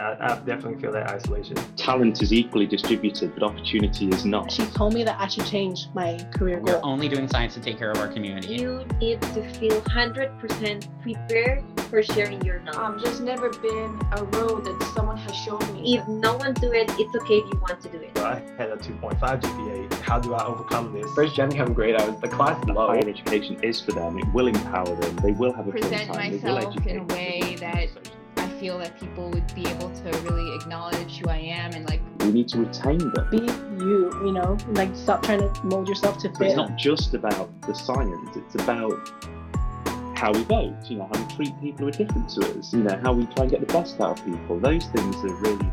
I, I definitely feel that isolation. Talent is equally distributed, but opportunity is not. She told me that I should change my career goal. We're only doing science to take care of our community. You need to feel 100% prepared for sharing your knowledge. Um, there's never been a road that someone has shown me. if no one do it, it's okay if you want to do it. I had a 2.5 GPA. How do I overcome this? First gen come grade, I was the class low. Higher education is for them. It will empower them. They will have a fun present time. They will myself in a way that I feel that people would be able to really acknowledge who I am and like We need to retain them. Be you, you know, like stop trying to mold yourself to So fit. it's not just about the science, it's about how we vote, you know, how we treat people who are different to us, you know, how we try and get the best out of people. Those things are really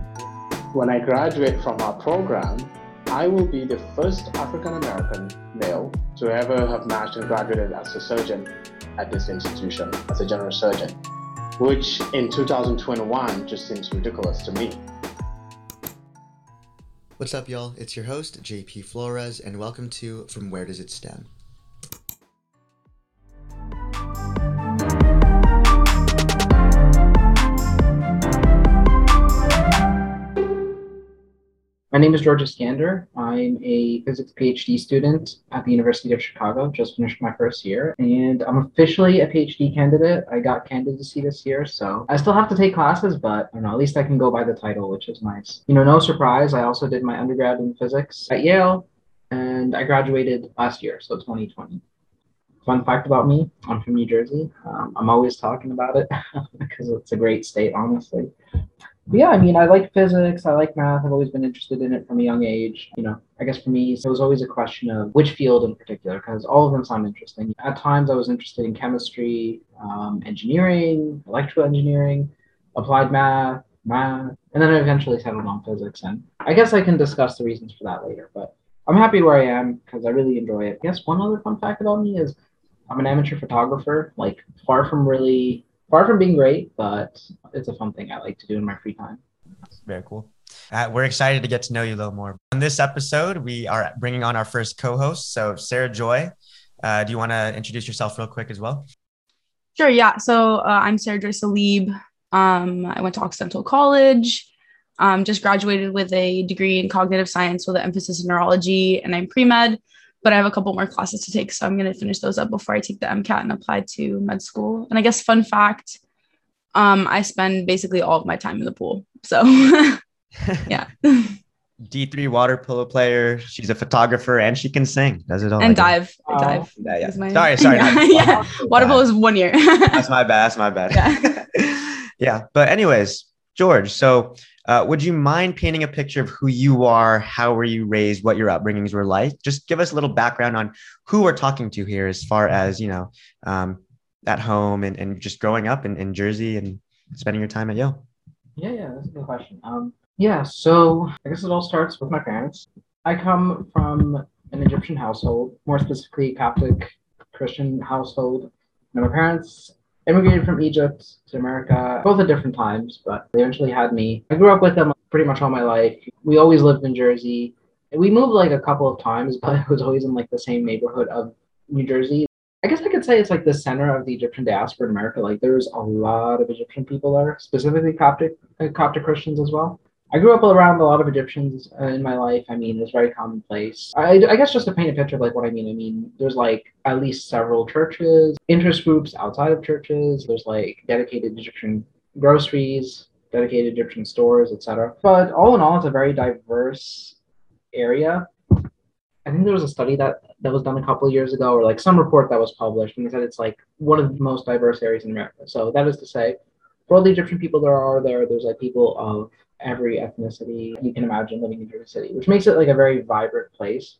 When I graduate from our program, I will be the first African American male to ever have matched and graduated as a surgeon at this institution, as a general surgeon, which in 2021 just seems ridiculous to me. What's up, y'all? It's your host, JP Flores, and welcome to From Where Does It Stem? My name is George Iskander. I'm a physics PhD student at the University of Chicago. Just finished my first year, and I'm officially a PhD candidate. I got candidacy this year, so I still have to take classes, but know. At least I can go by the title, which is nice. You know, no surprise. I also did my undergrad in physics at Yale, and I graduated last year, so 2020. Fun fact about me: I'm from New Jersey. Um, I'm always talking about it because it's a great state, honestly. But yeah, I mean, I like physics. I like math. I've always been interested in it from a young age. You know, I guess for me, it was always a question of which field in particular, because all of them sound interesting. At times, I was interested in chemistry, um, engineering, electrical engineering, applied math, math, and then I eventually settled on physics. And I guess I can discuss the reasons for that later. But I'm happy where I am because I really enjoy it. I guess one other fun fact about me is I'm an amateur photographer, like far from really far from being great, but it's a fun thing I like to do in my free time. Very cool. Uh, we're excited to get to know you a little more. On this episode, we are bringing on our first co-host. So, Sarah Joy, uh, do you want to introduce yourself real quick as well? Sure. Yeah. So uh, I'm Sarah Joy Salib. Um, I went to Occidental College. Um, just graduated with a degree in cognitive science with an emphasis in neurology, and I'm pre med. But I have a couple more classes to take, so I'm going to finish those up before I take the MCAT and apply to med school. And I guess fun fact, um, I spend basically all of my time in the pool. So, yeah. D3 water polo player. She's a photographer and she can sing. Does it all. and I dive. I dive. Yeah, yeah. my- Sorry, sorry. yeah, not- yeah. Water polo is one year. That's my bad. That's my bad. Yeah. yeah. But anyways, George, so uh, would you mind painting a picture of who you are, how were you raised, what your upbringings were like? Just give us a little background on who we're talking to here as far as, you know, um, at home and, and just growing up in, in Jersey and spending your time at Yale. Yeah, yeah, that's a good question. Um, yeah, so I guess it all starts with my parents. I come from an Egyptian household, more specifically Coptic Christian household. And my parents immigrated from Egypt to America, both at different times, but they eventually had me. I grew up with them pretty much all my life. We always lived in Jersey. We moved like a couple of times, but it was always in like the same neighborhood of New Jersey. I guess I could say it's like the center of the Egyptian diaspora in America. Like there's a lot of Egyptian people there, specifically Coptic uh, Coptic Christians as well. I grew up around a lot of Egyptians uh, in my life. I mean, it's very commonplace. I, I guess just to paint a picture of like what I mean. I mean, there's like at least several churches, interest groups outside of churches. There's like dedicated Egyptian groceries, dedicated Egyptian stores, etc. But all in all, it's a very diverse area. I think there was a study that that was done a couple of years ago, or like some report that was published, and they said it's like one of the most diverse areas in America. So that is to say, for all the Egyptian people there are there, there's like people of every ethnicity you can imagine living in Jersey City, which makes it like a very vibrant place.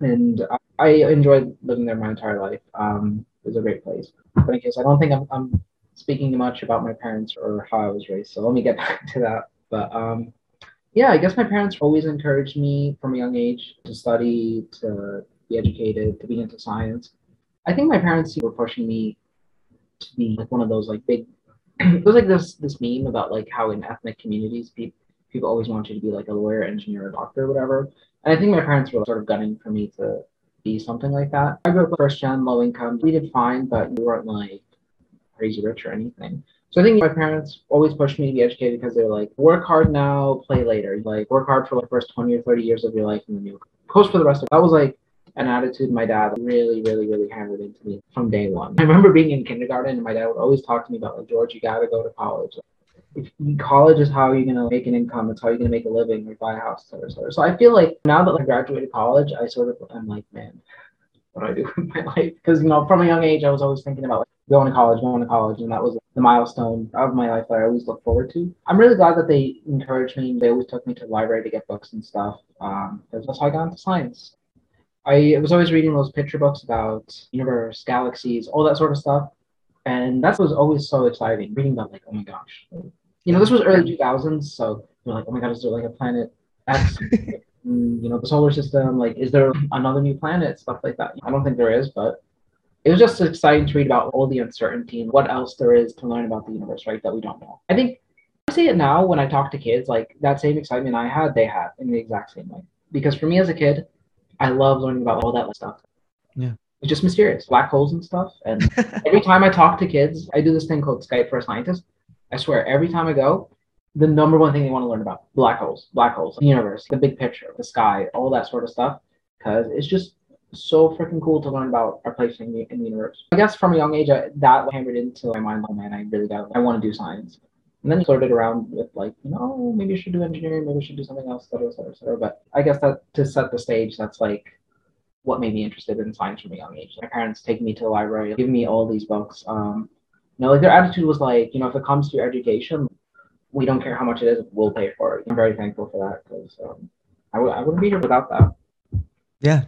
And I, I enjoyed living there my entire life. Um, it was a great place. But in case I don't think I'm, I'm speaking much about my parents or how I was raised, so let me get back to that. But um, yeah, I guess my parents always encouraged me from a young age to study, to be educated, to be into science. I think my parents were pushing me to be like one of those like big. it was like this this meme about like how in ethnic communities people people always want you to be like a lawyer, engineer, or doctor, or whatever. And I think my parents were sort of gunning for me to be something like that. I grew up first gen, low income. We did fine, but we weren't like crazy rich or anything. So I think my parents always pushed me to be educated because they're like, work hard now, play later. Like work hard for the first 20 or 30 years of your life and then you post for the rest of it. That was like an attitude my dad really, really, really hammered into me from day one. I remember being in kindergarten and my dad would always talk to me about like, George, you gotta go to college. If college is how you're gonna make an income, it's how you're gonna make a living or buy a house, etc. etc. So I feel like now that I graduated college, I sort of I'm like, man, what do I do with my life? Because you know, from a young age, I was always thinking about like, going to college, going to college, and that was the milestone of my life that I always look forward to. I'm really glad that they encouraged me. They always took me to the library to get books and stuff. Um, that's how I got into science. I was always reading those picture books about universe, galaxies, all that sort of stuff, and that was always so exciting. Reading about like, oh my gosh, you know, this was early 2000s, so you're like, oh my god, is there like a planet X? Mm, you know, the solar system. Like, is there another new planet? Stuff like that. I don't think there is, but it was just exciting to read about all the uncertainty and what else there is to learn about the universe, right? That we don't know. I think I see it now when I talk to kids, like that same excitement I had, they had in the exact same way. Because for me as a kid, I love learning about all that stuff. Yeah. It's just mysterious, black holes and stuff. And every time I talk to kids, I do this thing called Skype for a Scientist. I swear, every time I go, the number one thing they want to learn about black holes, black holes, the universe, the big picture, the sky, all that sort of stuff. Because it's just so freaking cool to learn about our place in the, in the universe. I guess from a young age, I, that hammered into my mind, oh man, I really got, I want to do science. And then sorted around with like, you know, maybe I should do engineering, maybe I should do something else, et cetera, et cetera, et cetera. But I guess that to set the stage, that's like what made me interested in science from a young age. My parents take me to the library, give me all these books. Um, you know, like their attitude was like, you know, if it comes to your education, we don't care how much it is, we'll pay for it. I'm very thankful for that because um, I w- I wouldn't be here without that. Yeah,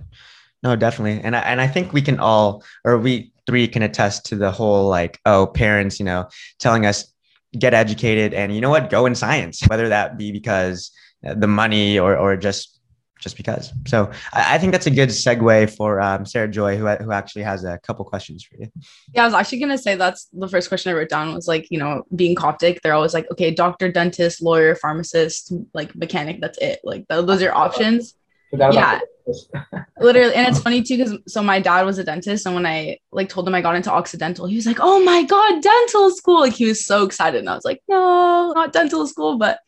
no, definitely. And I, and I think we can all, or we three can attest to the whole like, oh, parents, you know, telling us get educated and you know what, go in science, whether that be because the money or, or just just because. So I, I think that's a good segue for um, Sarah Joy, who, who actually has a couple questions for you. Yeah, I was actually gonna say that's the first question I wrote down was like, you know, being Coptic, they're always like, okay, doctor, dentist, lawyer, pharmacist, like mechanic, that's it. Like those are your options. Yeah, literally and it's funny too because so my dad was a dentist and when i like told him i got into occidental he was like oh my god dental school! Like he was so excited and i was like no not dental school but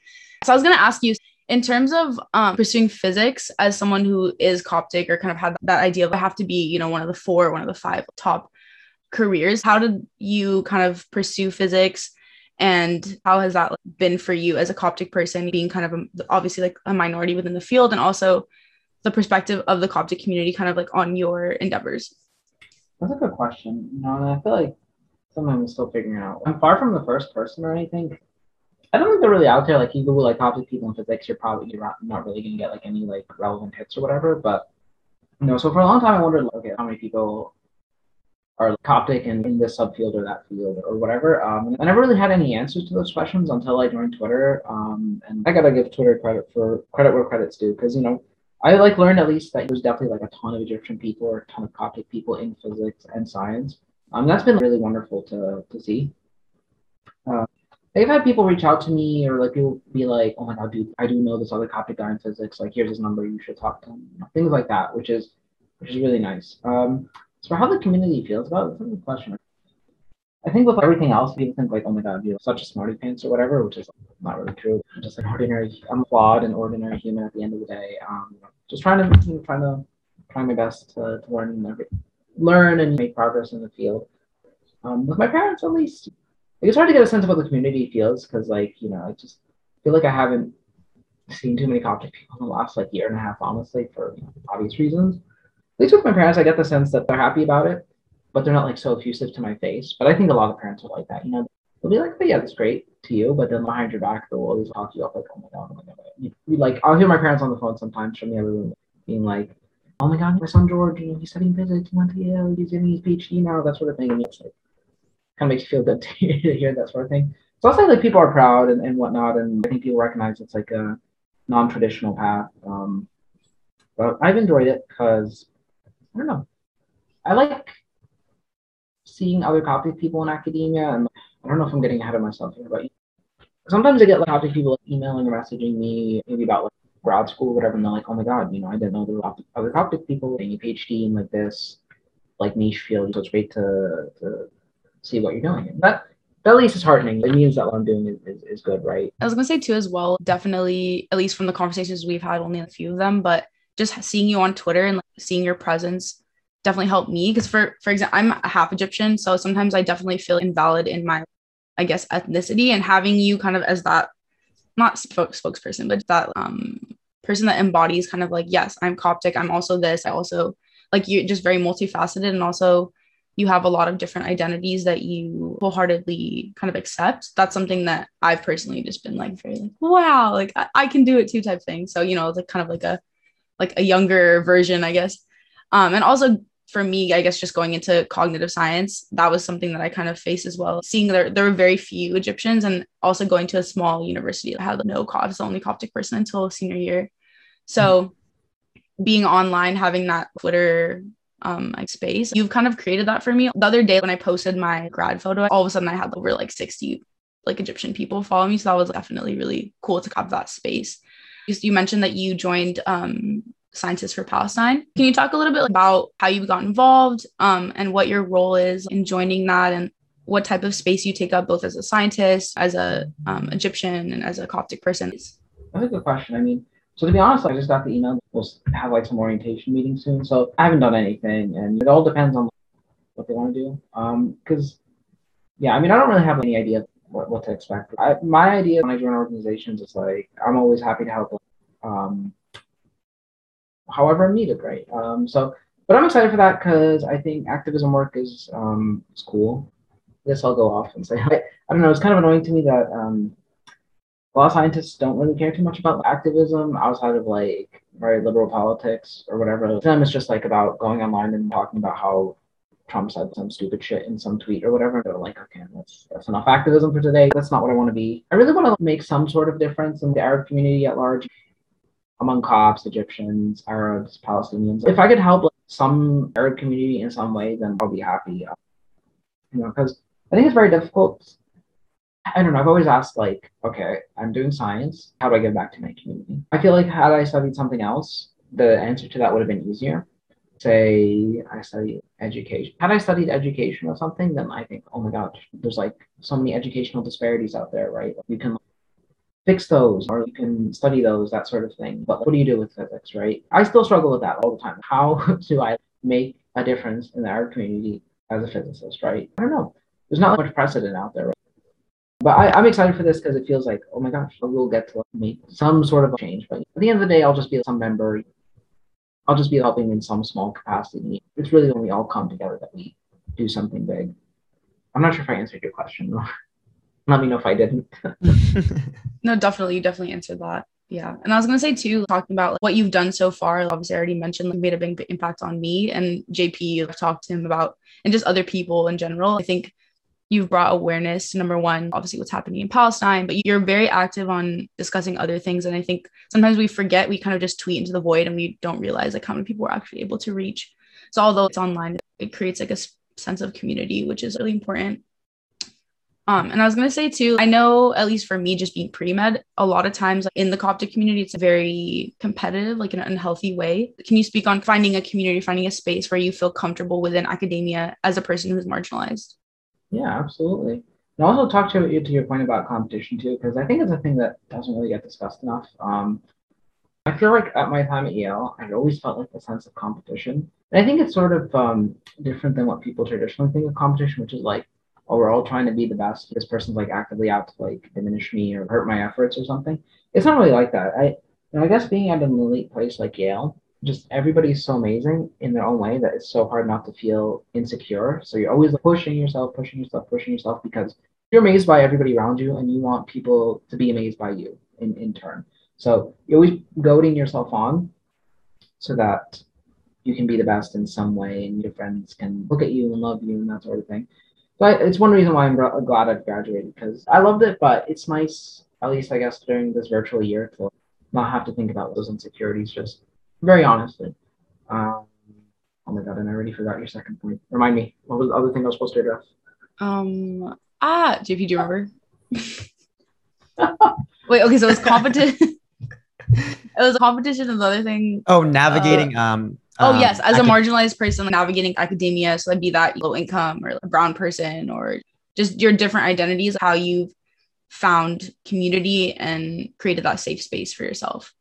so i was going to ask you in terms of um, pursuing physics as someone who is coptic or kind of had that idea of I have to be you know one of the four one of the five top careers how did you kind of pursue physics? And how has that been for you as a coptic person being kind of a, obviously like a minority within the field and also the perspective of the Coptic community kind of like on your endeavors? That's a good question. You know, I feel like something I'm still figuring out. I'm far from the first person or anything. I don't think they're really out there. Like you Google like Coptic people in physics, you're probably not really gonna get like any like relevant hits or whatever. But you know, so for a long time I wondered, like, okay, how many people are Coptic and in this subfield or that field or whatever. Um, I never really had any answers to those questions until I joined Twitter. Um, and I gotta give Twitter credit for credit where credit's due because you know I like learned at least that there's definitely like a ton of Egyptian people or a ton of Coptic people in physics and science. Um, that's been really wonderful to to see. Uh, they've had people reach out to me or like people be like, "Oh my god, dude, I do know this other Coptic guy in physics. Like, here's his number. You should talk to him." Things like that, which is which is really nice. Um, so how the community feels about it, that's a question. I think with everything else, people think like, oh my god, you're such a smarty pants or whatever, which is not really true. I'm just an ordinary, I'm flawed and ordinary human at the end of the day. Um, just trying to, you know, trying to, trying my best to, to learn and every, learn and make progress in the field. Um, with my parents, at least, it's hard to get a sense of what the community feels because, like, you know, I just feel like I haven't seen too many Coptic people in the last like year and a half, honestly, for you know, obvious reasons. At least with my parents, I get the sense that they're happy about it but they're not like so effusive to my face. But I think a lot of parents are like that. You know, they'll be like, "But yeah, that's great to you, but then behind your back, they'll always talk you up like, oh my god, oh my god. You, like, I'll hear my parents on the phone sometimes from the other room being like, oh my god, my son George, you know, he's studying physics, he went to Yale, he's getting his PhD now, that sort of thing. And it's like, kind of makes you feel good to hear that sort of thing. So I'll say like people are proud and, and whatnot, and I think people recognize it's like a non-traditional path. Um, but I've enjoyed it because I don't know. I like seeing other Coptic people in academia, and I don't know if I'm getting ahead of myself here, but sometimes I get like Coptic people emailing or messaging me maybe about like grad school or whatever, and they're like, "Oh my god, you know, I didn't know there were other Coptic people getting a PhD in like this like niche field." So it's great to, to see what you're doing. That that at least is heartening. It means that what I'm doing is, is, is good, right? I was gonna say too as well. Definitely, at least from the conversations we've had, only a few of them, but just seeing you on Twitter and like, seeing your presence definitely helped me. Because for for example, I'm half Egyptian, so sometimes I definitely feel invalid in my, I guess, ethnicity, and having you kind of as that, not spokes spokesperson, but that um person that embodies kind of like, yes, I'm Coptic. I'm also this. I also like you're just very multifaceted, and also you have a lot of different identities that you wholeheartedly kind of accept. That's something that I've personally just been like very like, wow, like I, I can do it too type thing. So, you know, it's like kind of like a like a younger version, I guess. Um, and also for me, I guess just going into cognitive science, that was something that I kind of faced as well. Seeing there, there were very few Egyptians and also going to a small university that had no Coptic, the only Coptic person until senior year. So being online, having that Twitter um like space, you've kind of created that for me. The other day when I posted my grad photo, all of a sudden I had over like 60 like Egyptian people follow me. So that was definitely really cool to have that space. You mentioned that you joined um Scientists for Palestine. Can you talk a little bit about how you got involved um, and what your role is in joining that and what type of space you take up both as a scientist, as a um, Egyptian, and as a Coptic person? That's a good question. I mean, so to be honest, I just got the email. We'll have like some orientation meeting soon. So I haven't done anything, and it all depends on what they want to do. Um, because yeah, I mean, I don't really have any idea what, what to expect. I, my idea when I join organizations is like I'm always happy to help. Um, however needed, right? Um, so, but I'm excited for that because I think activism work is um, is cool. I guess I'll go off and say I, I don't know. It's kind of annoying to me that um, a lot of scientists don't really care too much about activism outside of like very liberal politics or whatever. To them, it's just like about going online and talking about how Trump said some stupid shit in some tweet or whatever. They're like, okay, that's that's enough activism for today. That's not what I want to be. I really want to make some sort of difference in the Arab community at large among Copts, Egyptians, Arabs, Palestinians. If I could help like, some Arab community in some way, then I'll be happy. Uh, you know, because I think it's very difficult. I don't know. I've always asked, like, okay, I'm doing science. How do I give back to my community? I feel like had I studied something else, the answer to that would have been easier. Say I studied education. Had I studied education or something, then I think, oh my gosh, there's like so many educational disparities out there, right? You can fix those or you can study those, that sort of thing. But what do you do with physics, right? I still struggle with that all the time. How do I make a difference in the Arab community as a physicist, right? I don't know. There's not much precedent out there. Right? But I, am excited for this because it feels like, oh my gosh, we'll get to make some sort of change. But at the end of the day, I'll just be some member. I'll just be helping in some small capacity. It's really when we all come together that we do something big. I'm not sure if I answered your question. Let me know if I didn't. no, definitely. You definitely answered that. Yeah. And I was going to say too, talking about like, what you've done so far, obviously I already mentioned like, made a big impact on me and JP, I've talked to him about, and just other people in general. I think you've brought awareness to number one, obviously what's happening in Palestine, but you're very active on discussing other things. And I think sometimes we forget, we kind of just tweet into the void and we don't realize like how many people we're actually able to reach. So although it's online, it creates like a sense of community, which is really important. Um, and I was gonna say too, I know at least for me, just being pre med, a lot of times in the Coptic community, it's very competitive, like in an unhealthy way. Can you speak on finding a community, finding a space where you feel comfortable within academia as a person who's marginalized? Yeah, absolutely. And also talk to you to your point about competition too, because I think it's a thing that doesn't really get discussed enough. Um, I feel like at my time at Yale, I always felt like a sense of competition. And I think it's sort of um, different than what people traditionally think of competition, which is like oh, we're all trying to be the best. This person's like actively out to like diminish me or hurt my efforts or something. It's not really like that. I, you know, I guess being at an elite place like Yale, just everybody's so amazing in their own way that it's so hard not to feel insecure. So you're always pushing yourself, pushing yourself, pushing yourself because you're amazed by everybody around you and you want people to be amazed by you in, in turn. So you're always goading yourself on so that you can be the best in some way and your friends can look at you and love you and that sort of thing. But it's one reason why I'm glad I've graduated because I loved it, but it's nice, at least I guess, during this virtual year to not have to think about those insecurities, just very honestly. Um, oh my god, and I already forgot your second point. Remind me, what was the other thing I was supposed to address? Um, ah, JP, do you remember? Wait, okay, so it was competition. it was a competition and the other thing. Oh, navigating uh, um Oh Um, yes, as I a could- marginalized person navigating academia, so that'd be that low income or a brown person or just your different identities, how you've found community and created that safe space for yourself.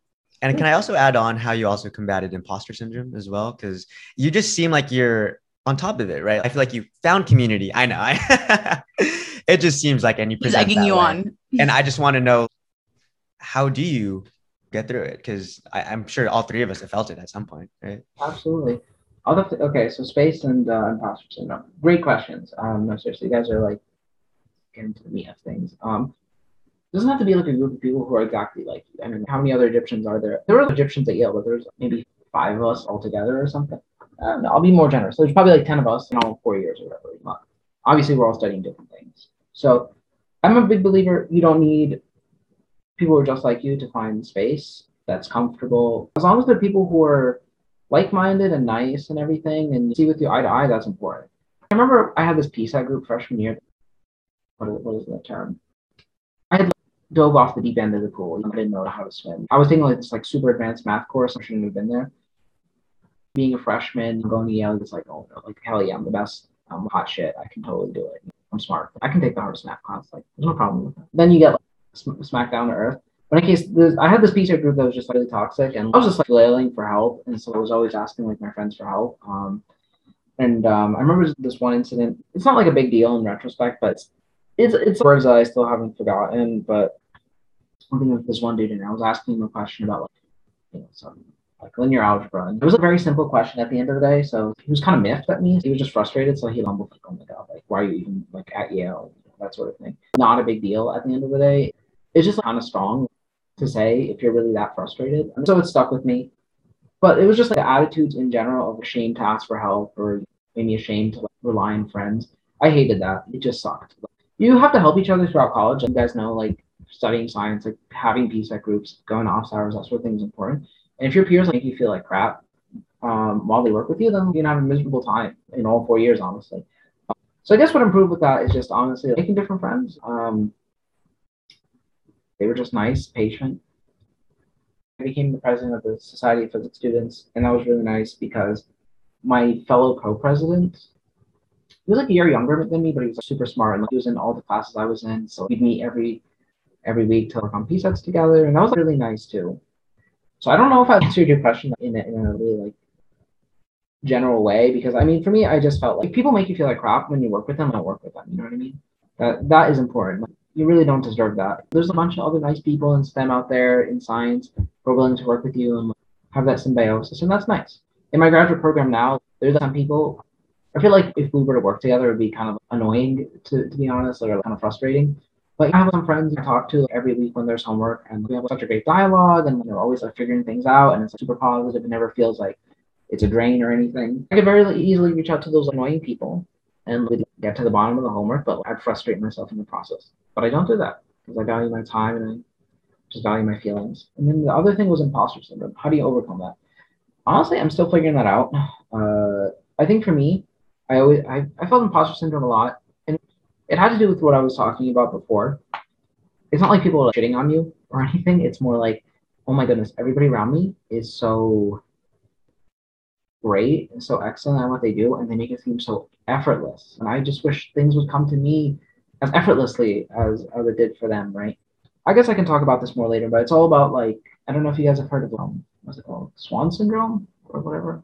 And can I also add on how you also combated imposter syndrome as well? Because you just seem like you're on top of it, right? I feel like you found community. I know. I it just seems like, and you He's present egging you way. on. And I just want to know, how do you get through it? Because I'm sure all three of us have felt it at some point, right? Absolutely. Other th- okay, so space and uh, imposter syndrome. Great questions. Um, no, seriously, you guys are like getting to the meat of things. Um, doesn't have to be like a group of people who are exactly like you. I mean, how many other Egyptians are there? There were Egyptians at Yale, but there's maybe five of us all together or something. I'll be more generous. So There's probably like ten of us in all four years or whatever. Obviously, we're all studying different things. So I'm a big believer. You don't need people who are just like you to find space that's comfortable. As long as they're people who are like-minded and nice and everything, and see with you eye to eye, that's important. I remember I had this PSET group freshman year. What is, what is the term? I had dove off the deep end of the pool. I didn't know how to swim. I was taking like this like super advanced math course. I shouldn't have been there. Being a freshman, going to Yale, it's like, oh no, like hell yeah, I'm the best. I'm hot shit. I can totally do it. I'm smart. I can take the hardest math class. Like, there's no problem with that. Then you get like, sm- smacked down to earth. But in case this, I had this PSET group that was just like, really toxic, and I was just like flailing for help, and so I was always asking like my friends for help. Um, and um, I remember this one incident. It's not like a big deal in retrospect, but it's it's, it's words that I still haven't forgotten. But thinking of this one dude, and I was asking him a question about like you know some like linear algebra, and it was a very simple question at the end of the day. So he was kind of miffed at me. He was just frustrated, so he mumbled like, "Oh my god, like why are you even like at Yale?" That sort of thing. Not a big deal at the end of the day. It's just kind of strong to say if you're really that frustrated. And so it stuck with me. But it was just like attitudes in general of ashamed to ask for help or maybe ashamed to like, rely on friends. I hated that. It just sucked. You have to help each other throughout college. You guys know, like studying science, like having PSET groups, going off hours, that sort of thing is important. And if your peers make you feel like crap um, while they work with you, then you're gonna have a miserable time in all four years, honestly. So I guess what improved with that is just honestly making different friends. Um, they were just nice, patient. I became the president of the Society of Physics Students, and that was really nice because my fellow co-president, he was like a year younger than me, but he was super smart and like, he was in all the classes I was in. So we'd meet every every week to work on PSETs together, and that was really nice too. So I don't know if I answered your question in a, in a really like general way because I mean for me I just felt like people make you feel like crap when you work with them. I work with them. You know what I mean? That that is important. Like, you really don't deserve that. There's a bunch of other nice people in STEM out there in science who are willing to work with you and have that symbiosis, and that's nice. In my graduate program now, there's some people. I feel like if we were to work together, it'd be kind of annoying to, to be honest, or kind of frustrating. But I have some friends I talk to every week when there's homework, and we have such a great dialogue, and they're always like figuring things out, and it's super positive. It never feels like it's a drain or anything. I could very easily reach out to those annoying people and get to the bottom of the homework, but I'd frustrate myself in the process. But I don't do that because I value my time and I just value my feelings. And then the other thing was imposter syndrome. How do you overcome that? Honestly, I'm still figuring that out. Uh, I think for me, I always I, I felt imposter syndrome a lot, and it had to do with what I was talking about before. It's not like people are shitting on you or anything. It's more like, oh my goodness, everybody around me is so great and so excellent at what they do, and they make it seem so effortless. And I just wish things would come to me as effortlessly as, as it did for them, right? I guess I can talk about this more later, but it's all about like I don't know if you guys have heard of um what's it called? Swan syndrome or whatever.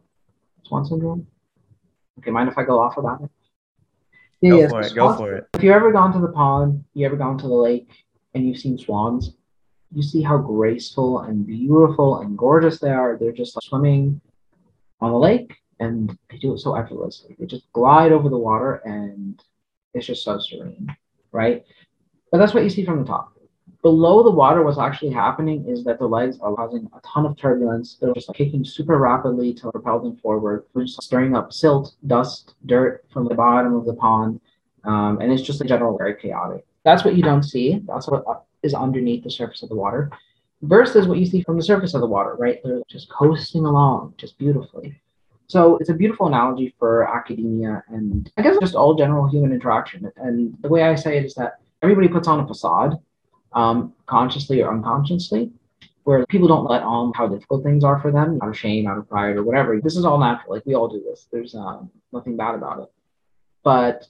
Swan syndrome. Okay, mind if I go off about it? Go Yeah, for so it. Go for it. If you've ever gone to the pond, you ever gone to the lake, and you've seen swans, you see how graceful and beautiful and gorgeous they are. They're just like, swimming on the lake, and they do it so effortlessly. They just glide over the water, and it's just so serene, right? But that's what you see from the top. Below the water, what's actually happening is that the legs are causing a ton of turbulence. They're just kicking super rapidly to propel them forward, which is stirring up silt, dust, dirt from the bottom of the pond. Um, and it's just in general very chaotic. That's what you don't see. That's what uh, underneath the surface of the water versus what you see from the surface of the water, right? They're just coasting along just beautifully. So it's a beautiful analogy for academia and I guess just all general human interaction. And the way I say it is that everybody puts on a facade, um, consciously or unconsciously. where people don't let on how difficult things are for them out of shame, out of pride, or whatever. This is all natural. Like we all do this. There's um, nothing bad about it. But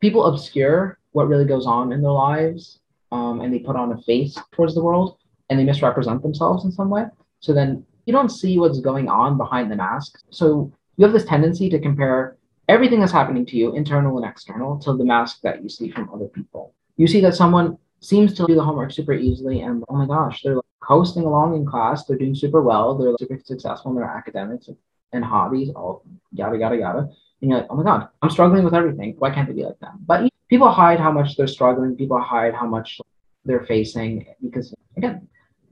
people obscure what really goes on in their lives um, and they put on a face towards the world and they misrepresent themselves in some way. So then you don't see what's going on behind the mask. So you have this tendency to compare everything that's happening to you, internal and external, to the mask that you see from other people. You see that someone seems to do the homework super easily and oh my gosh, they're like coasting along in class, they're doing super well, they're super successful in their academics and hobbies, all yada yada yada. And you're like, oh my god, I'm struggling with everything. Why can't they be like that? But people hide how much they're struggling, people hide how much they're facing because again,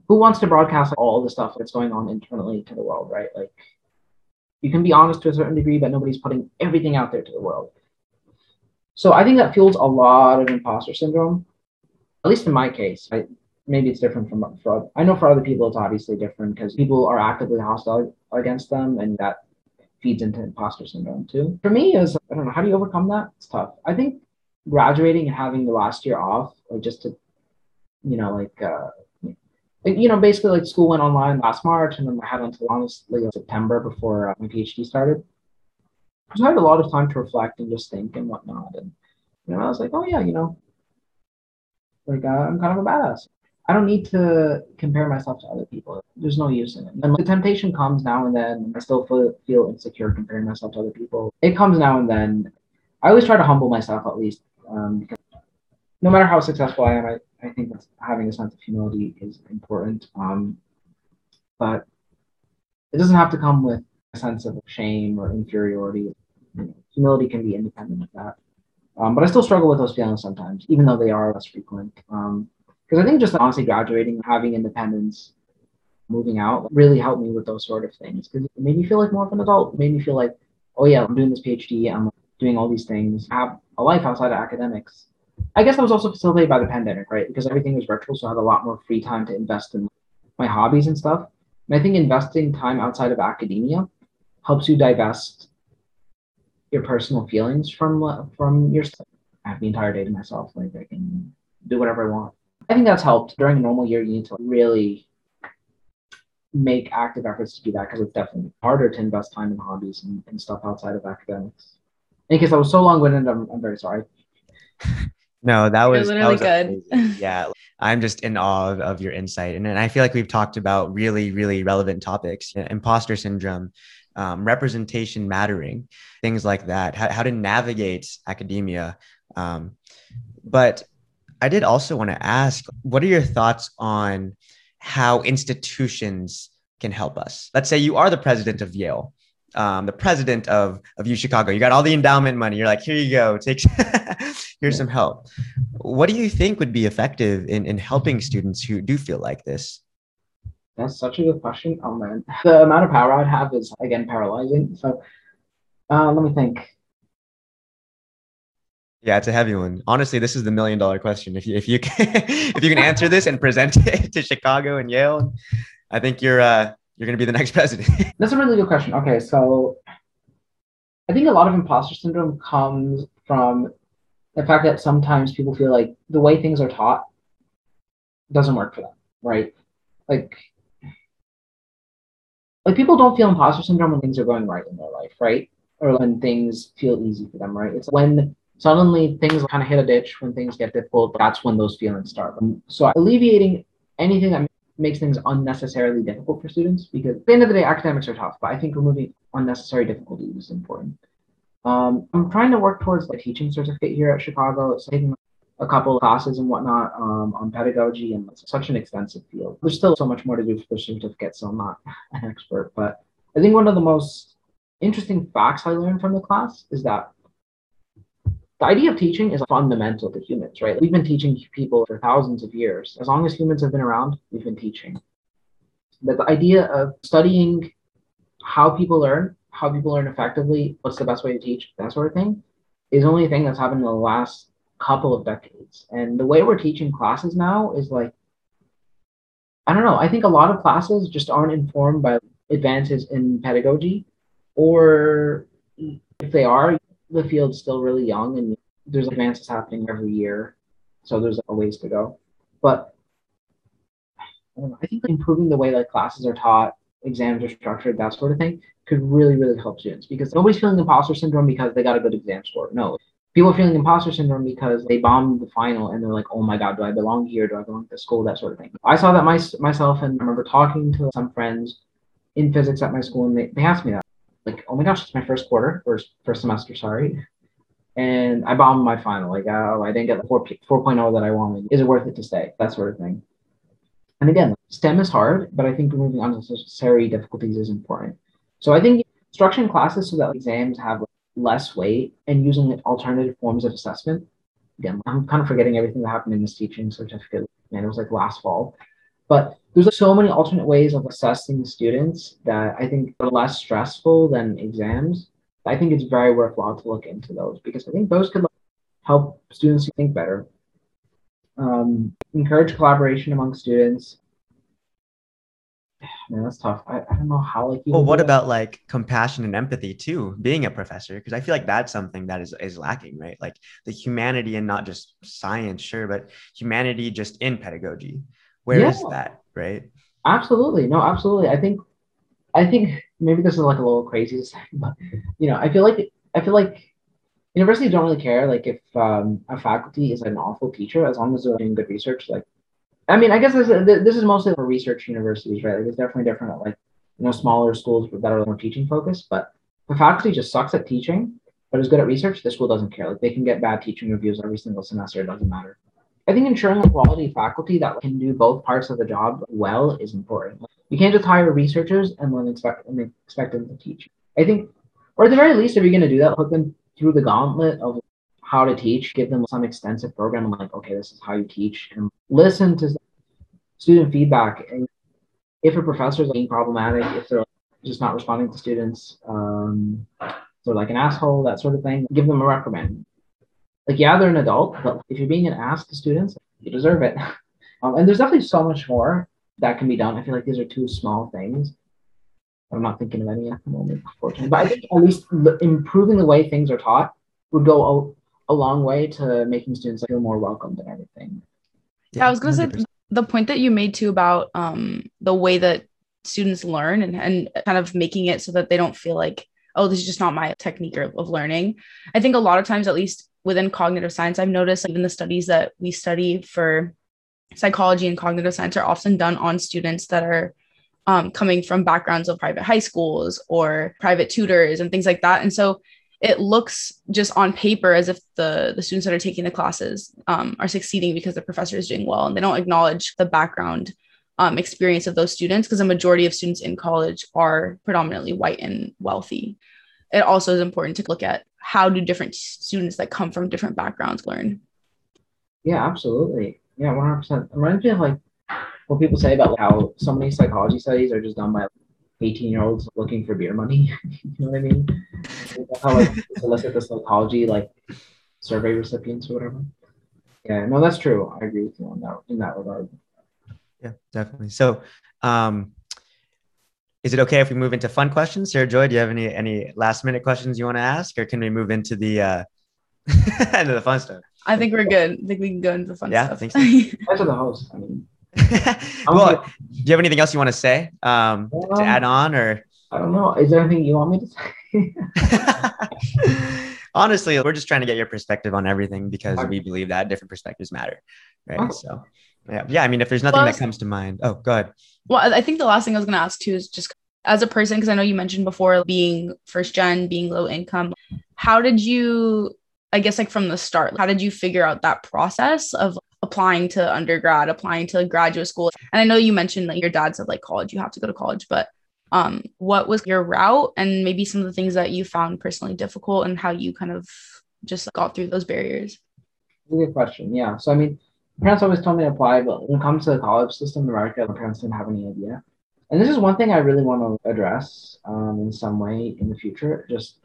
who wants to broadcast all the stuff that's going on internally to the world, right? Like you can be honest to a certain degree, but nobody's putting everything out there to the world. So I think that fuels a lot of imposter syndrome, at least in my case. I, maybe it's different from for I know for other people it's obviously different because people are actively hostile against them, and that feeds into imposter syndrome too. For me, is I don't know how do you overcome that? It's tough. I think graduating and having the last year off, like just to, you know, like uh, you know, basically like school went online last March, and then I had until honestly September before uh, my PhD started. So I had a lot of time to reflect and just think and whatnot, and you know, I was like, oh yeah, you know, like uh, I'm kind of a badass. I don't need to compare myself to other people. There's no use in it. And the temptation comes now and then. I still feel, feel insecure comparing myself to other people. It comes now and then. I always try to humble myself at least, um, because no matter how successful I am, I, I think that having a sense of humility is important. Um, but it doesn't have to come with a sense of shame or inferiority. humility can be independent of that. Um, but I still struggle with those feelings sometimes, even though they are less frequent. Because um, I think just honestly graduating, having independence, moving out really helped me with those sort of things. Because it made me feel like more of an adult. It made me feel like, oh yeah, I'm doing this PhD, I'm doing all these things, I have a life outside of academics. I guess that was also facilitated by the pandemic, right? Because everything was virtual, so I had a lot more free time to invest in my hobbies and stuff. And I think investing time outside of academia helps you divest your personal feelings from from your stuff. I have the entire day to myself. Like I can do whatever I want. I think that's helped during a normal year. You need to really make active efforts to do that because it's definitely harder to invest time in hobbies and, and stuff outside of academics. In case I was so long-winded, I'm, I'm very sorry. No, that was You're literally that was good. amazing. yeah, I'm just in awe of, of your insight, and, and I feel like we've talked about really, really relevant topics: imposter syndrome, um, representation mattering, things like that. How, how to navigate academia. Um, but I did also want to ask, what are your thoughts on how institutions can help us? Let's say you are the president of Yale um, the president of of U Chicago. You got all the endowment money. You're like, here you go, take here's some help. What do you think would be effective in in helping students who do feel like this? That's such a good question. Oh man, the amount of power I'd have is again paralyzing. So uh, let me think. Yeah, it's a heavy one. Honestly, this is the million dollar question. If you if you can, if you can answer this and present it to Chicago and Yale, I think you're uh, you're going to be the next president? That's a really good question. Okay, so I think a lot of imposter syndrome comes from the fact that sometimes people feel like the way things are taught doesn't work for them, right? Like, like people don't feel imposter syndrome when things are going right in their life, right? Or when things feel easy for them, right? It's when suddenly things kind of hit a ditch, when things get difficult, that's when those feelings start. So alleviating anything that makes things unnecessarily difficult for students because at the end of the day, academics are tough, but I think removing unnecessary difficulty is important. Um, I'm trying to work towards a teaching certificate here at Chicago. So taking a couple of classes and whatnot um, on pedagogy, and it's such an extensive field. There's still so much more to do for the certificate, so I'm not an expert. But I think one of the most interesting facts I learned from the class is that the idea of teaching is fundamental to humans, right? We've been teaching people for thousands of years. As long as humans have been around, we've been teaching. But the idea of studying how people learn, how people learn effectively, what's the best way to teach, that sort of thing, is only a thing that's happened in the last couple of decades. And the way we're teaching classes now is like, I don't know, I think a lot of classes just aren't informed by advances in pedagogy, or if they are, the field's still really young and there's advances happening every year. So there's a ways to go. But I, know, I think improving the way like classes are taught, exams are structured, that sort of thing, could really, really help students because nobody's feeling imposter syndrome because they got a good exam score. No, people are feeling imposter syndrome because they bombed the final and they're like, oh my God, do I belong here? Do I belong to school? That sort of thing. I saw that my, myself and I remember talking to some friends in physics at my school and they, they asked me that. Like, oh my gosh, it's my first quarter, first, first semester, sorry. And I bombed my final. Like, oh, I didn't get the 4, 4.0 that I wanted. Is it worth it to stay? That sort of thing. And again, STEM is hard, but I think removing unnecessary difficulties is important. So I think structuring classes so that exams have less weight and using alternative forms of assessment. Again, I'm kind of forgetting everything that happened in this teaching certificate. and it was like last fall. But there's so many alternate ways of assessing students that I think are less stressful than exams. I think it's very worthwhile to look into those because I think those could help students think better. Um, encourage collaboration among students man, that's tough. I, I don't know how like. well, what about like compassion and empathy too? Being a professor, because I feel like that's something that is is lacking, right? Like the humanity and not just science, sure, but humanity just in pedagogy. Where yeah. is that, right? Absolutely, no, absolutely. I think, I think maybe this is like a little crazy to say, but you know, I feel like I feel like universities don't really care like if um, a faculty is an awful teacher as long as they're doing good research. Like I mean, I guess this, this is mostly for research universities, right? Like it's definitely different at like you know smaller schools that are more teaching focused. But the faculty just sucks at teaching, but is good at research. The school doesn't care. Like they can get bad teaching reviews every single semester. It doesn't matter. I think ensuring a quality faculty that can do both parts of the job well is important. You can't just hire researchers and then expect and expect them to teach. I think, or at the very least, if you're going to do that, put them through the gauntlet of how to teach, give them some extensive program. like, okay, this is how you teach, and listen to student feedback. And if a professor is being problematic, if they're just not responding to students, um, they're like an asshole, that sort of thing, give them a reprimand. Like, yeah, they're an adult, but if you're being an ass to students, you deserve it. Um, and there's definitely so much more that can be done. I feel like these are two small things. I'm not thinking of any at the moment, unfortunately. But I think at least improving the way things are taught would go a long way to making students feel more welcomed and everything. Yeah, I was gonna say the point that you made too about um, the way that students learn and, and kind of making it so that they don't feel like, oh, this is just not my technique of learning. I think a lot of times, at least within cognitive science, I've noticed even the studies that we study for psychology and cognitive science are often done on students that are um, coming from backgrounds of private high schools or private tutors and things like that. And so it looks just on paper as if the the students that are taking the classes um, are succeeding because the professor is doing well and they don't acknowledge the background um, experience of those students because a majority of students in college are predominantly white and wealthy it also is important to look at how do different students that come from different backgrounds learn yeah absolutely yeah 100% it reminds me of like what people say about how so many psychology studies are just done by 18 year olds looking for beer money. you know what I mean? how like solicit the psychology like survey recipients or whatever. Yeah, no, that's true. I agree with you on that in that regard. Yeah, definitely. So um is it okay if we move into fun questions? Sarah Joy, do you have any any last minute questions you want to ask, or can we move into the uh into the fun stuff? I think we're good. I think we can go into the fun yeah, stuff. Yeah, I think so. That's the host. I mean well, do you have anything else you want to say um, to um, add on, or I don't know. Is there anything you want me to say? Honestly, we're just trying to get your perspective on everything because okay. we believe that different perspectives matter, right? Okay. So, yeah, yeah. I mean, if there's nothing well, that comes to mind, oh, go ahead. Well, I think the last thing I was going to ask too is just as a person, because I know you mentioned before being first gen, being low income. How did you I guess like from the start, how did you figure out that process of applying to undergrad, applying to graduate school? And I know you mentioned that your dad said like college, you have to go to college, but um, what was your route and maybe some of the things that you found personally difficult and how you kind of just got through those barriers? Good question. Yeah. So I mean, parents always told me to apply, but when it comes to the college system in America, parents didn't have any idea. And this is one thing I really want to address um, in some way in the future. Just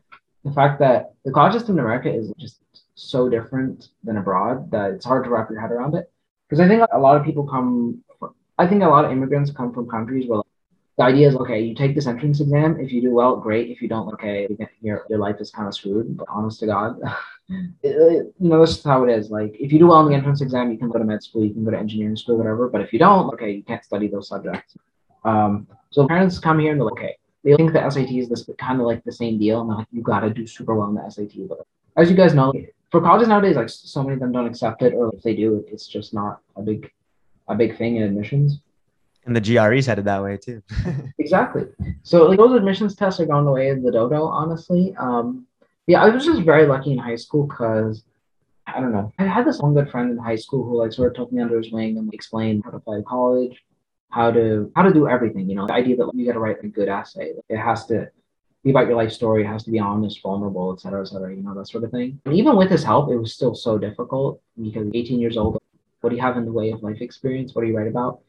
the fact that the college system in America is just so different than abroad that it's hard to wrap your head around it. Because I think a lot of people come, from, I think a lot of immigrants come from countries where the idea is okay, you take this entrance exam. If you do well, great. If you don't, okay, your, your life is kind of screwed. But honest to God, it, it, you know, this is how it is. Like, if you do well in the entrance exam, you can go to med school, you can go to engineering school, whatever. But if you don't, okay, you can't study those subjects. Um, so parents come here and they're like, okay, they think the SAT is this kind of like the same deal, and they're like, you got to do super well in the SAT. But as you guys know, for colleges nowadays, like so many of them don't accept it, or if they do, it's just not a big, a big thing in admissions. And the GRE's headed that way too. exactly. So like those admissions tests are going the way of the dodo, honestly. Um, yeah, I was just very lucky in high school because I don't know. I had this one good friend in high school who like sort of took me under his wing and explained how to apply to college, how to how to do everything. You know, the idea that you got to write a good essay. It has to be about your life story. It has to be honest, vulnerable, et cetera, et cetera. You know, that sort of thing. And even with his help, it was still so difficult because 18 years old. What do you have in the way of life experience? What do you write about?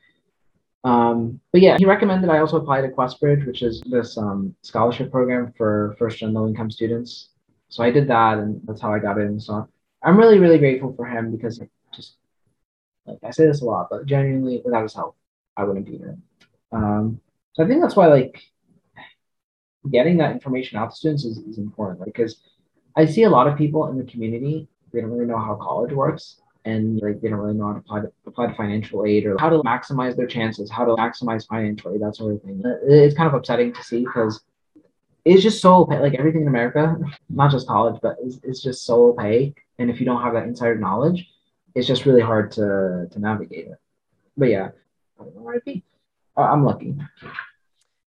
Um, but yeah, he recommended I also apply to QuestBridge, which is this um, scholarship program for first and low income students. So I did that, and that's how I got in. So I'm really, really grateful for him because just like I say this a lot, but genuinely, without his help, I wouldn't be here. Um, so I think that's why like getting that information out to students is, is important right? because I see a lot of people in the community they don't really know how college works and like they don't really know how to apply to, apply to financial aid or how to maximize their chances, how to maximize financial aid, that sort of thing. It's kind of upsetting to see because it's just so like everything in America, not just college, but it's, it's just so opaque. And if you don't have that insider knowledge, it's just really hard to to navigate it. But yeah, I'm lucky.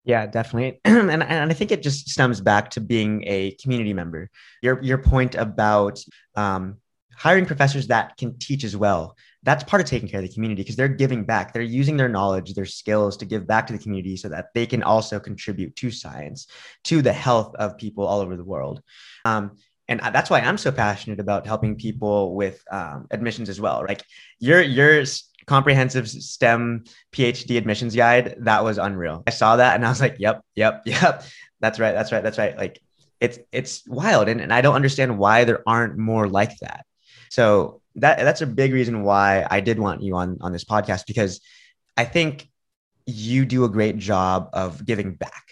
Yeah, definitely. and, and I think it just stems back to being a community member. Your your point about um, hiring professors that can teach as well that's part of taking care of the community because they're giving back. They're using their knowledge their skills to give back to the community so that they can also contribute to science to the health of people all over the world. Um, and that's why i'm so passionate about helping people with um, admissions as well. Like your your comprehensive stem phd admissions guide that was unreal. I saw that and i was like yep yep yep. That's right that's right that's right. Like it's it's wild and, and i don't understand why there aren't more like that so that that's a big reason why I did want you on on this podcast because I think you do a great job of giving back.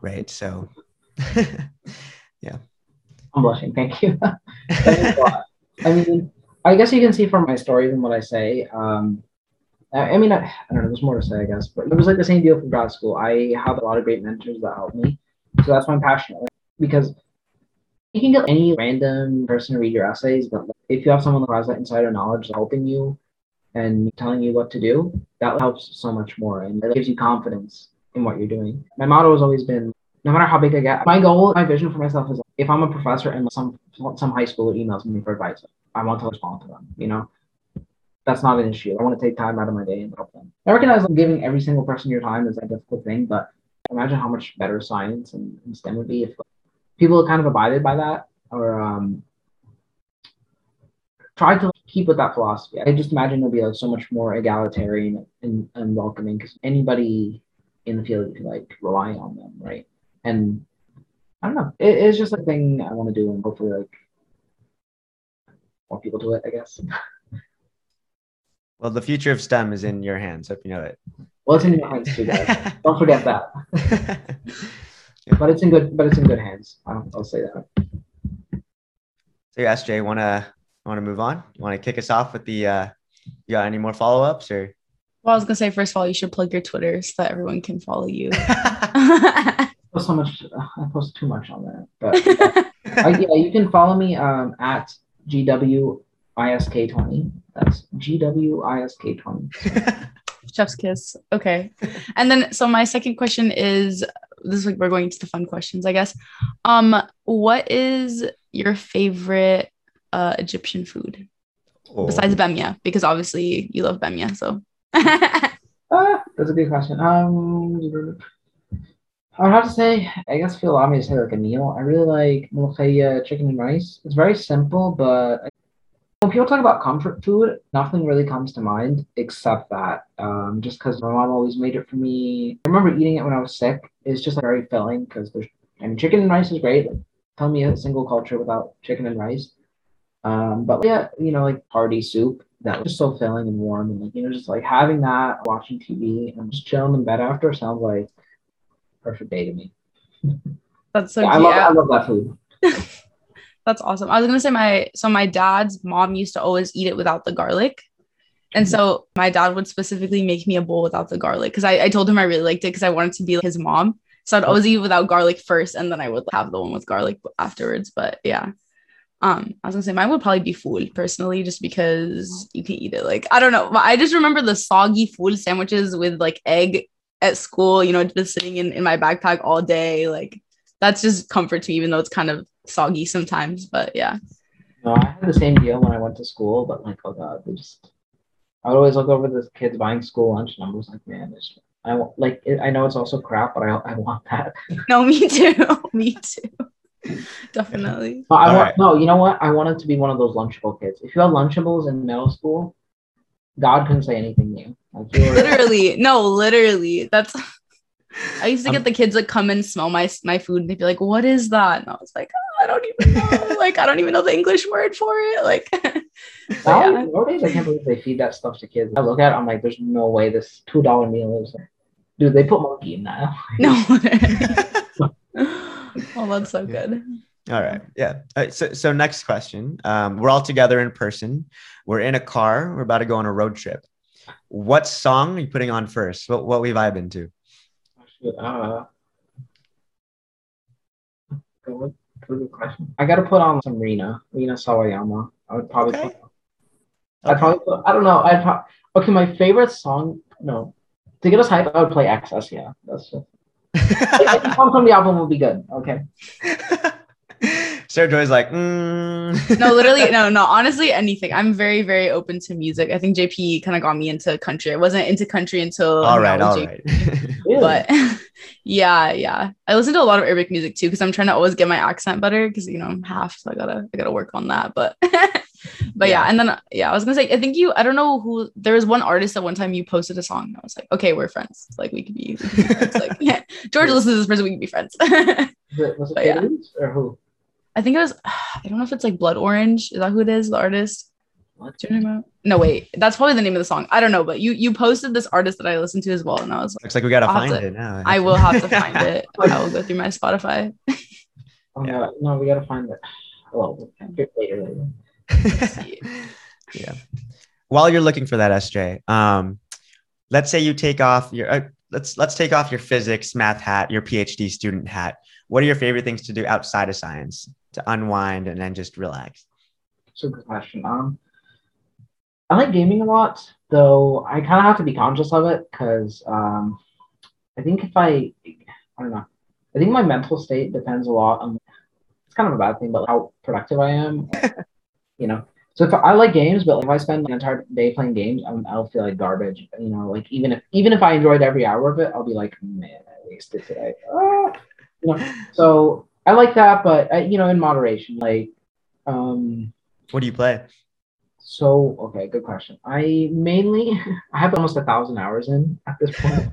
Right. So yeah. I'm blushing. Thank you. I mean, I guess you can see from my stories and what I say. Um, I, I mean, I, I, don't know. There's more to say, I guess, but it was like the same deal for grad school. I have a lot of great mentors that helped me, so that's why I'm passionate. Because you can get any random person to read your essays, but if you have someone who has that insider knowledge helping you and telling you what to do, that helps so much more and it gives you confidence in what you're doing. My motto has always been no matter how big I get, my goal, my vision for myself is if I'm a professor and some some high schooler emails me for advice, I want to respond to them, you know? That's not an issue. I want to take time out of my day and help them. I recognize that giving every single person your time is a difficult thing, but imagine how much better science and, STEM would be if people kind of abided by that or um, tried to keep with that philosophy. I just imagine it'll be like so much more egalitarian and, and welcoming because anybody in the field can like rely on them, right? And I don't know. It, it's just a thing I want to do, and hopefully, like more people do it. I guess. Well, the future of STEM is in your hands. Hope you know it. Well, it's in your hands too, guys. Don't forget that. but it's in good but it's in good hands. I'll, I'll say that. So yeah, SJ, wanna wanna move on? You wanna kick us off with the uh you got any more follow-ups or well, I was gonna say first of all, you should plug your Twitter so that everyone can follow you. I post so much. I post too much on that, but uh, yeah, you can follow me um, at GWISK20. That's GWISK20. Chef's kiss. Okay, and then so my second question is this is like we're going to the fun questions, I guess. Um, what is your favorite uh Egyptian food oh. besides bamia? Because obviously you love bamia, so. uh, that's a good question. Um, I would have to say, I guess feel allow me to say like a meal. I really like mulkhaya chicken and rice. It's very simple, but when people talk about comfort food, nothing really comes to mind except that. Um, just because my mom always made it for me. I remember eating it when I was sick. It's just like, very filling because there's, I mean, chicken and rice is great. Like, tell me a single culture without chicken and rice. Um, but yeah, you know, like hearty soup, that was just so filling and warm and like you know just like having that watching tv and just chilling in bed after sounds like perfect day to me That's so Yeah, I, love, I love that food That's awesome. I was gonna say my so my dad's mom used to always eat it without the garlic. And so my dad would specifically make me a bowl without the garlic because I, I told him I really liked it because I wanted to be like his mom. So I'd always eat without garlic first and then I would have the one with garlic afterwards. But yeah. Um, I was gonna say mine would probably be ful personally, just because you can eat it. Like, I don't know. I just remember the soggy ful sandwiches with like egg at school, you know, just sitting in, in my backpack all day. Like that's just comfort to me, even though it's kind of soggy sometimes. But yeah. no i had the same deal when i went to school but like oh god they just i would always look over the kids buying school lunch and i was like man this i want like it, i know it's also crap but i, I want that No, me too. me too. Definitely. No, I All want, right. no, you know what? I wanted to be one of those Lunchable kids. If you had Lunchables in middle school, God couldn't say anything new. Like you were, Literally. No, literally. That's I used to get the kids that come and smell my my food and they'd be like, what is that? And I was like, oh, I don't even know. like, I don't even know the English word for it. Like but yeah. nowadays, I can't believe they feed that stuff to kids. I look at it, I'm like, there's no way this two dollar meal is. Dude, they put monkey in that. No. oh, that's so good. All right. Yeah. All right, so, so next question. Um, we're all together in person. We're in a car. We're about to go on a road trip. What song are you putting on first? What what we vibe into? Uh, good, good question. I gotta put on some Rina, Rina Sawayama. I would probably Okay. put. I'd probably put, I don't know. I'd pro- okay. My favorite song, no, to get us hype, I would play XS. Yeah, that's just. Any song from the album will be good. Okay. Sarah Joy's like, mm. No, literally, no, no. Honestly, anything. I'm very, very open to music. I think JP kind of got me into country. I wasn't into country until all I right, all JP. right. But yeah yeah i listen to a lot of arabic music too because i'm trying to always get my accent better because you know i'm half so i gotta i gotta work on that but but yeah. Yeah. and then yeah i was gonna say i think you i don't know who there was one artist that one time you posted a song and i was like okay we're friends like we could be, we could be friends. like yeah george listens to this person we can be friends Was it, was it But yeah. Or who? I think it was i don't know if it's like blood orange is that who it is the artist What? Do you know? No, wait, that's probably the name of the song. I don't know, but you you posted this artist that I listened to as well, and I was like, Looks like we gotta find to- it now. I will have to find it. I will go through my Spotify. Oh no, no, we gotta find it. Well, later, later. yeah. While you're looking for that, SJ, um, let's say you take off your uh, let's let's take off your physics math hat, your PhD student hat. What are your favorite things to do outside of science to unwind and then just relax? Good question. Um, I like gaming a lot, though I kind of have to be conscious of it because um, I think if I, I don't know, I think my mental state depends a lot on. It's kind of a bad thing, but how productive I am, you know. So if I like games, but if I spend an entire day playing games, I'm, I'll feel like garbage. You know, like even if even if I enjoyed every hour of it, I'll be like, man, I wasted today. Ah. You know, so I like that, but uh, you know, in moderation. Like, um, What do you play? so okay, good question. I mainly I have almost a thousand hours in at this point.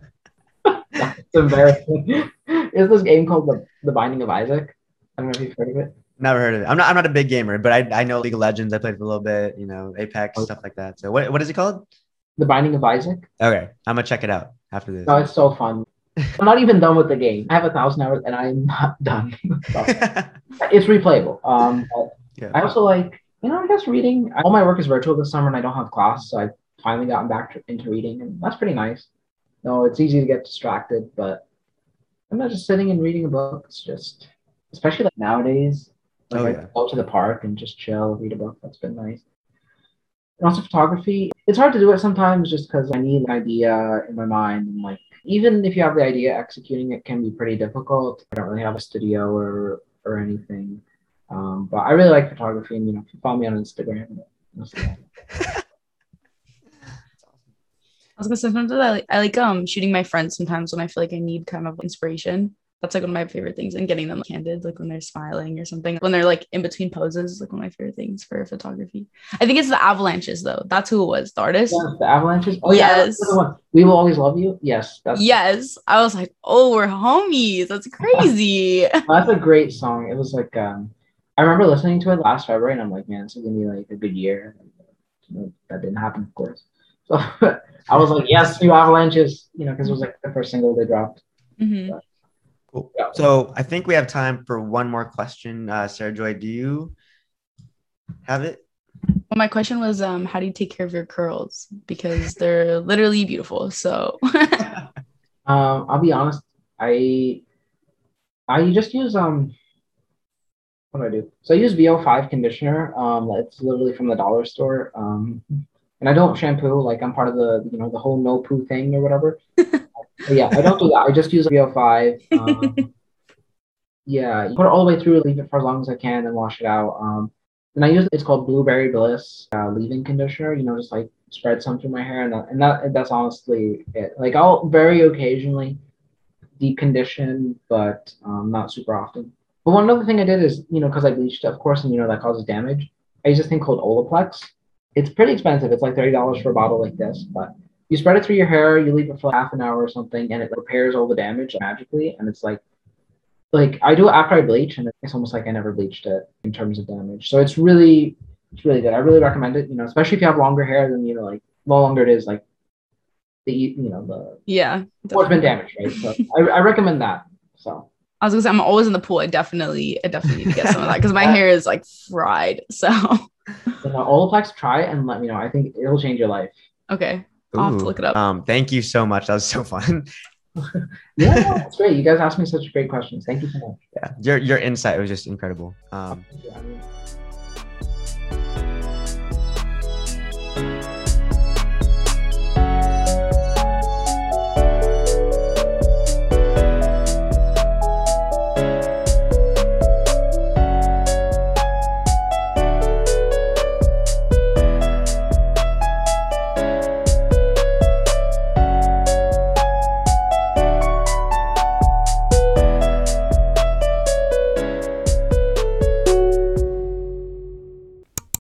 it's embarrassing. Is this game called the The Binding of Isaac? I don't know if you've heard of it. Never heard of it. I'm not. I'm not a big gamer, but I, I know League of Legends. I played for a little bit. You know, Apex stuff like that. So what what is it called? The Binding of Isaac. Okay, I'm gonna check it out after this. No, it's so fun. I'm not even done with the game. I have a thousand hours and I'm not done. So, it's replayable. Um, Yeah. I also like, you know, I guess reading. All my work is virtual this summer and I don't have class, so I've finally gotten back to, into reading, and that's pretty nice. No, it's easy to get distracted, but I'm not just sitting and reading a book. It's just, especially like nowadays, like Oh, I yeah. go to the park and just chill, read a book. That's been nice. And also photography. It's hard to do it sometimes just because I need an idea in my mind and like even if you have the idea, executing it can be pretty difficult. I don't really have a studio or or anything. Um, but I really like photography, and you know, if you follow me on Instagram. I was gonna say sometimes I like I like um shooting my friends sometimes when I feel like I need kind of inspiration. That's like one of my favorite things and getting them candid, like when they're smiling or something. When they're like in between poses, is, like one of my favorite things for photography. I think it's the avalanches though. That's who it was, the artist. Yes, the avalanches. Oh yeah, Yes. one. We will always love you. Yes, that's Yes. I was like, oh, we're homies. That's crazy. that's a great song. It was like um, I remember listening to it last February, and I'm like, man, this is gonna be like a good year. That didn't happen, of course. So I was like, yes, new avalanches, you know, because it was like the first single they dropped. Mhm. But, Cool. Yeah. So I think we have time for one more question. Uh, Sarah Joy, do you have it? Well, my question was, um, how do you take care of your curls? Because they're literally beautiful. So Um, I'll be honest. I I just use um. What do I do? So I use VO5 conditioner. Um, it's literally from the dollar store. Um, and I don't shampoo. Like I'm part of the you know the whole no poo thing or whatever. Yeah, I don't do that. I just use VO5. Um, yeah, you put it all the way through, leave it for as long as I can, and wash it out. Um, and I use it's called Blueberry Bliss uh, leave-in conditioner. You know, just like spread some through my hair, and, that, and that that's honestly it. Like I'll very occasionally deep condition, but um, not super often. But one other thing I did is, you know, because I bleached, of course, and you know that causes damage. I use this thing called Olaplex. It's pretty expensive. It's like thirty dollars for a bottle like this, but you spread it through your hair, you leave it for half an hour or something, and it repairs all the damage magically. And it's like, like I do it after I bleach, and it's almost like I never bleached it in terms of damage. So it's really, it's really good. I really recommend it. You know, especially if you have longer hair, then you know, like the longer it is, like the you know the yeah, more it's been damaged, right? So I, I recommend that. So I was gonna say I'm always in the pool. I definitely, I definitely need to get some of that because my hair is like fried. So you know, Olaplex, try it and let me know. I think it'll change your life. okay, I'll have to look it up. Um, thank you so much. That was so fun. Yeah, it's great. You guys asked me such great questions. Thank you so much. yeah, your your insight was just incredible. Um, Yeah, I mean,